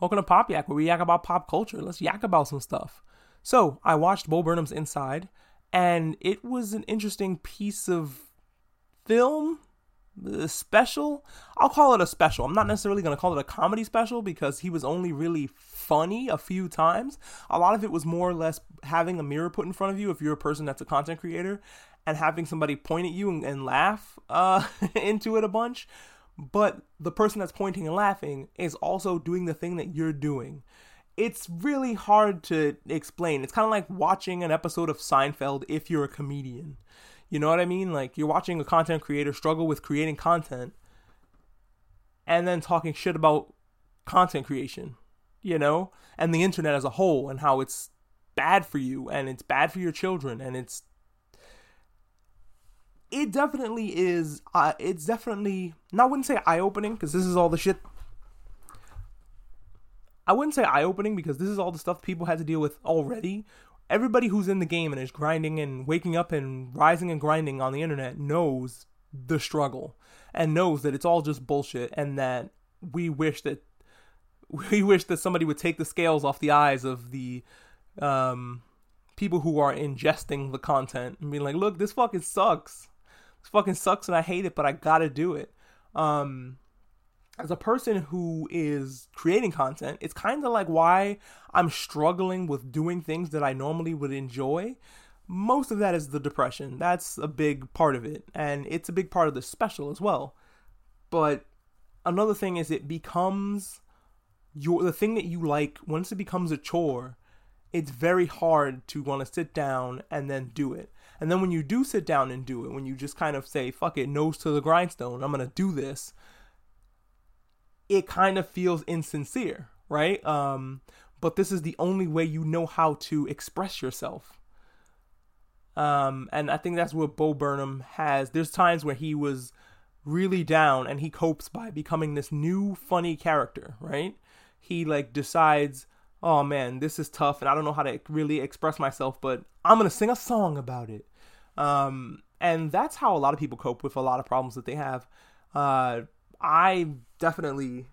Welcome to Pop Yak, where we yak about pop culture. Let's yak about some stuff. So, I watched Bo Burnham's Inside, and it was an interesting piece of film uh, special. I'll call it a special. I'm not necessarily going to call it a comedy special because he was only really funny a few times. A lot of it was more or less having a mirror put in front of you if you're a person that's a content creator and having somebody point at you and, and laugh uh, into it a bunch. But the person that's pointing and laughing is also doing the thing that you're doing. It's really hard to explain. It's kind of like watching an episode of Seinfeld if you're a comedian. You know what I mean? Like you're watching a content creator struggle with creating content and then talking shit about content creation, you know, and the internet as a whole and how it's bad for you and it's bad for your children and it's it definitely is uh, it's definitely no, I wouldn't say eye opening because this is all the shit I wouldn't say eye opening because this is all the stuff people had to deal with already everybody who's in the game and is grinding and waking up and rising and grinding on the internet knows the struggle and knows that it's all just bullshit and that we wish that we wish that somebody would take the scales off the eyes of the um, people who are ingesting the content and be like, look, this fucking sucks. This fucking sucks and I hate it, but I gotta do it. Um, as a person who is creating content, it's kind of like why I'm struggling with doing things that I normally would enjoy. Most of that is the depression. That's a big part of it. And it's a big part of the special as well. But another thing is it becomes your the thing that you like once it becomes a chore, it's very hard to want to sit down and then do it. And then when you do sit down and do it, when you just kind of say, fuck it, nose to the grindstone, I'm going to do this, it kind of feels insincere, right? Um, but this is the only way you know how to express yourself. Um, and I think that's what Bo Burnham has. There's times where he was really down and he copes by becoming this new funny character, right? He like decides, oh man, this is tough and I don't know how to really express myself, but I'm gonna sing a song about it. Um, and that's how a lot of people cope with a lot of problems that they have. Uh, I definitely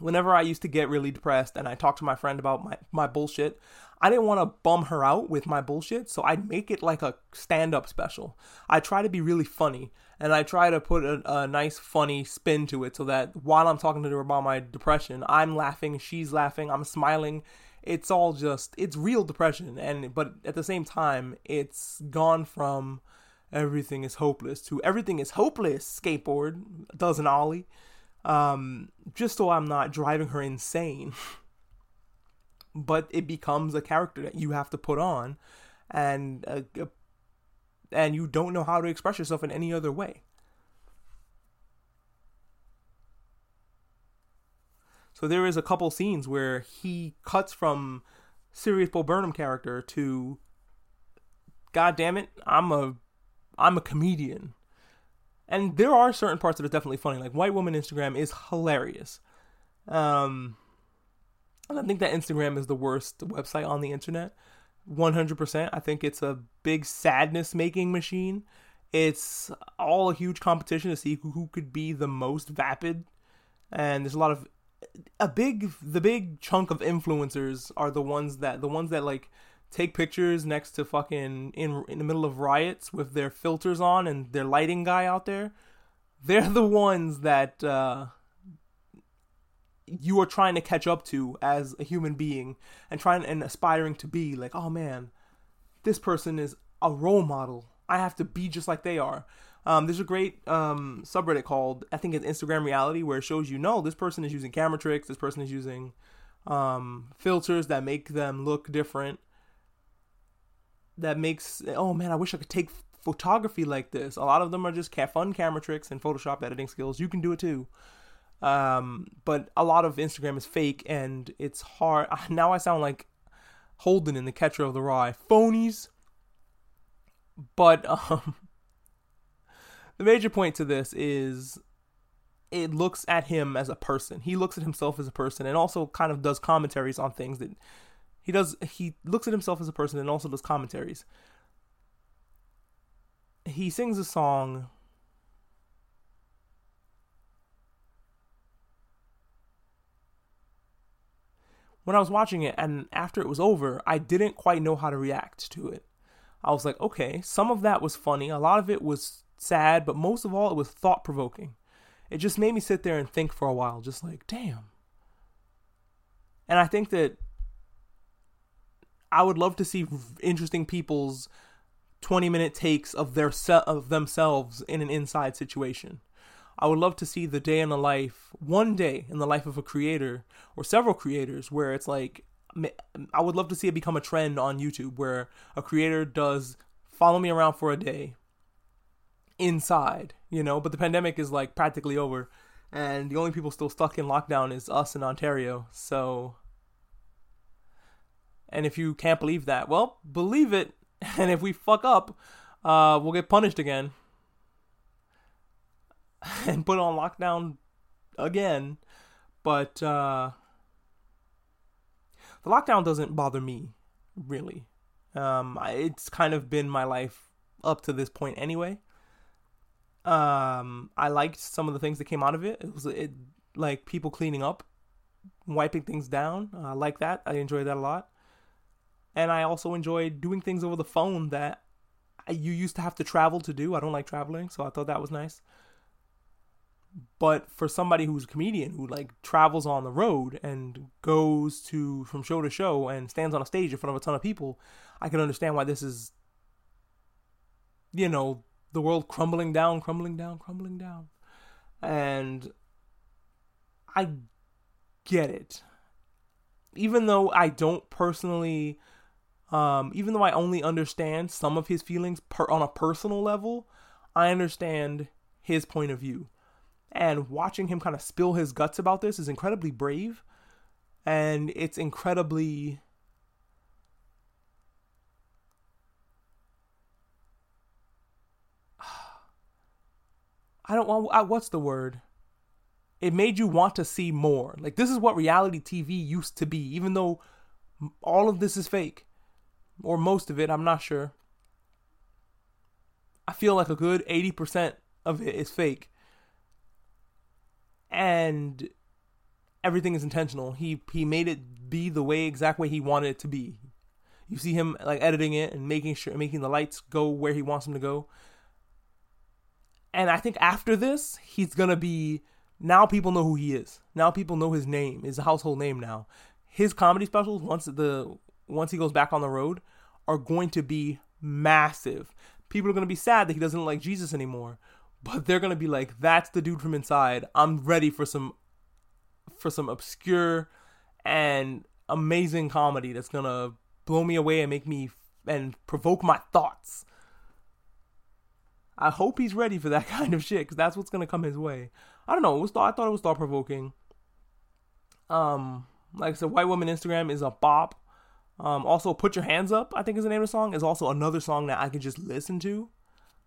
whenever I used to get really depressed and I talked to my friend about my, my bullshit, I didn't want to bum her out with my bullshit, so I'd make it like a stand up special. I try to be really funny and I try to put a, a, nice, funny spin to it so that while I'm talking to her about my depression, I'm laughing, she's laughing, I'm smiling. It's all just, it's real depression. And, but at the same time, it's gone from everything is hopeless to everything is hopeless skateboard does an ollie um, just so i'm not driving her insane but it becomes a character that you have to put on and uh, and you don't know how to express yourself in any other way so there is a couple scenes where he cuts from serious Bo Burnham character to God damn it, I'm a I'm a comedian. And there are certain parts that are definitely funny. Like white woman Instagram is hilarious. Um and I think that Instagram is the worst website on the internet. 100%. I think it's a big sadness making machine. It's all a huge competition to see who, who could be the most vapid. And there's a lot of a big the big chunk of influencers are the ones that the ones that like take pictures next to fucking in in the middle of riots with their filters on and their lighting guy out there, they're the ones that uh, you are trying to catch up to as a human being and trying and aspiring to be like, oh man, this person is a role model. I have to be just like they are. Um, there's a great um, subreddit called I think it's Instagram Reality where it shows you no, this person is using camera tricks, this person is using um, filters that make them look different that makes oh man, I wish I could take photography like this. A lot of them are just fun camera tricks and Photoshop editing skills. You can do it too. Um, but a lot of Instagram is fake and it's hard. Now I sound like Holden in The Catcher of the Rye. Phonies. But um, the major point to this is it looks at him as a person. He looks at himself as a person and also kind of does commentaries on things that he does he looks at himself as a person and also does commentaries. He sings a song when I was watching it and after it was over, I didn't quite know how to react to it. I was like, okay, some of that was funny, a lot of it was sad, but most of all, it was thought provoking. It just made me sit there and think for a while, just like, damn. And I think that I would love to see interesting people's 20 minute takes of their se- of themselves in an inside situation. I would love to see the day in the life, one day in the life of a creator or several creators where it's like I would love to see it become a trend on YouTube where a creator does follow me around for a day inside, you know, but the pandemic is like practically over and the only people still stuck in lockdown is us in Ontario. So and if you can't believe that, well, believe it. And if we fuck up, uh, we'll get punished again and put on lockdown again. But uh, the lockdown doesn't bother me, really. Um, it's kind of been my life up to this point anyway. Um, I liked some of the things that came out of it. It was it, like people cleaning up, wiping things down. I like that. I enjoyed that a lot. And I also enjoyed doing things over the phone that you used to have to travel to do. I don't like traveling, so I thought that was nice. But for somebody who's a comedian who like travels on the road and goes to from show to show and stands on a stage in front of a ton of people, I can understand why this is you know, the world crumbling down, crumbling down, crumbling down. And I get it. Even though I don't personally um, even though I only understand some of his feelings per, on a personal level, I understand his point of view. And watching him kind of spill his guts about this is incredibly brave. And it's incredibly. I don't want. What's the word? It made you want to see more. Like, this is what reality TV used to be, even though all of this is fake or most of it, I'm not sure. I feel like a good 80% of it is fake. And everything is intentional. He he made it be the way exact way he wanted it to be. You see him like editing it and making sure making the lights go where he wants them to go. And I think after this, he's gonna be now people know who he is. Now people know his name, his household name now. His comedy specials, once the once he goes back on the road are going to be massive. People are to be sad that he doesn't like Jesus anymore, but they're to be like that's the dude from inside. I'm ready for some for some obscure and amazing comedy that's to blow me away and make me and provoke my thoughts. I hope he's ready for that kind of shit because that's what's gonna come his way. I don't know. It was thought, I thought it was thought provoking. Um, like I said, white woman Instagram is a bop. Um, also, Put Your Hands Up, I think is the name of the song, is also another song that I could just listen to.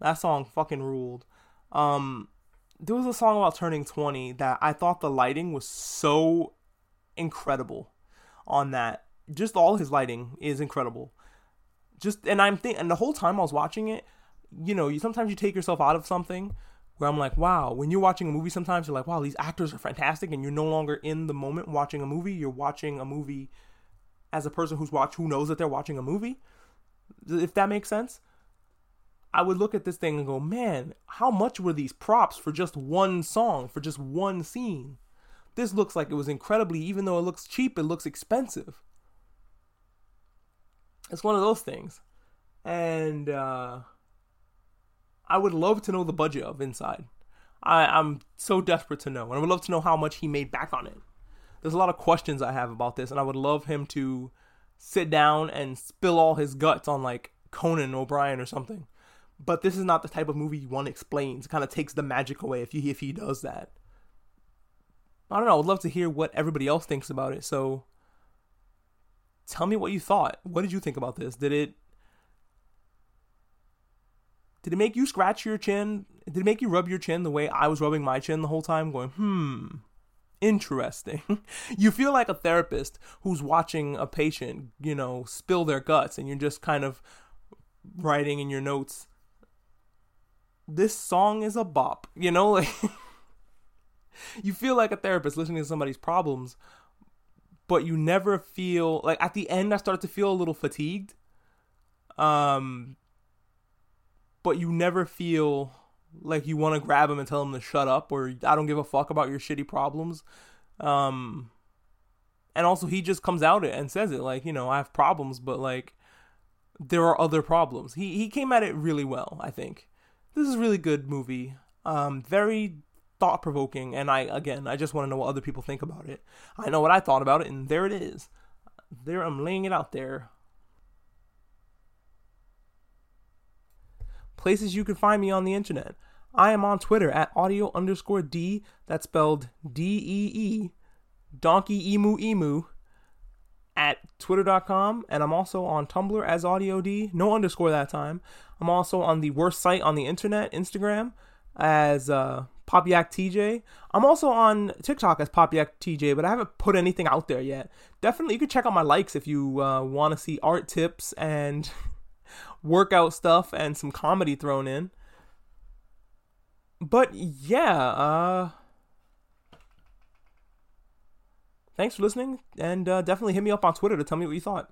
That song fucking ruled. Um, there was a song about turning 20 that I thought the lighting was so incredible on that. Just all his lighting is incredible. Just and I'm thinking, and the whole time I was watching it, you know, you sometimes you take yourself out of something where I'm like, wow, when you're watching a movie, sometimes you're like, wow, these actors are fantastic, and you're no longer in the moment watching a movie. You're watching a movie as a person who's watch who knows that they're watching a movie, if that makes sense. I would look at this thing and go, man, how much were these props for just one song, for just one scene? This looks like it was incredibly, even though it looks cheap, it looks expensive. It's one of those things. And uh, I would love to know the budget of Inside. I, I'm so desperate to know. And I would love to know how much he made back on it there's a lot of questions I have about this, and I would love him to sit down and spill all his guts on like Conan O'Brien or something. But this is not the type of movie one explains. It kind of takes the magic away if he if he does that. I don't know. I would love to hear what everybody else thinks about it. So tell me what you thought. What did you think about this? Did it did it make you scratch your chin? Did it make you rub your chin the way I was rubbing my chin the whole time, going, hmm, interesting. you feel like a therapist who's watching a patient, you know, spill their guts, and you're just kind of writing in your notes. This song is a bop, you know, like you feel like a therapist listening to somebody's problems, but you never feel like at the end I start to feel a little fatigued. Um but you never feel like you want to grab him and tell him to shut up or I don't give a fuck about your shitty problems. Um and also he just comes out and says it like, you know, I have problems, but like there are other problems. He he came at it really well, I think. This is a really good movie. Um very thought provoking and I again, I just want to know what other people think about it. I know what I thought about it and there it is. There I'm laying it out there. Places you can find me on the internet. I am on Twitter at audio underscore D. That's spelled D E E. Donkey Emu Emu at twitter.com. And I'm also on Tumblr as audio D. No underscore that time. I'm also on the worst site on the internet, Instagram, as uh, Popyak TJ. I'm also on TikTok as Popyak TJ, but I haven't put anything out there yet. Definitely, you can check out my likes if you uh, want to see art tips and workout stuff and some comedy thrown in. But yeah, uh, thanks for listening, and uh, definitely hit me up on Twitter to tell me what you thought.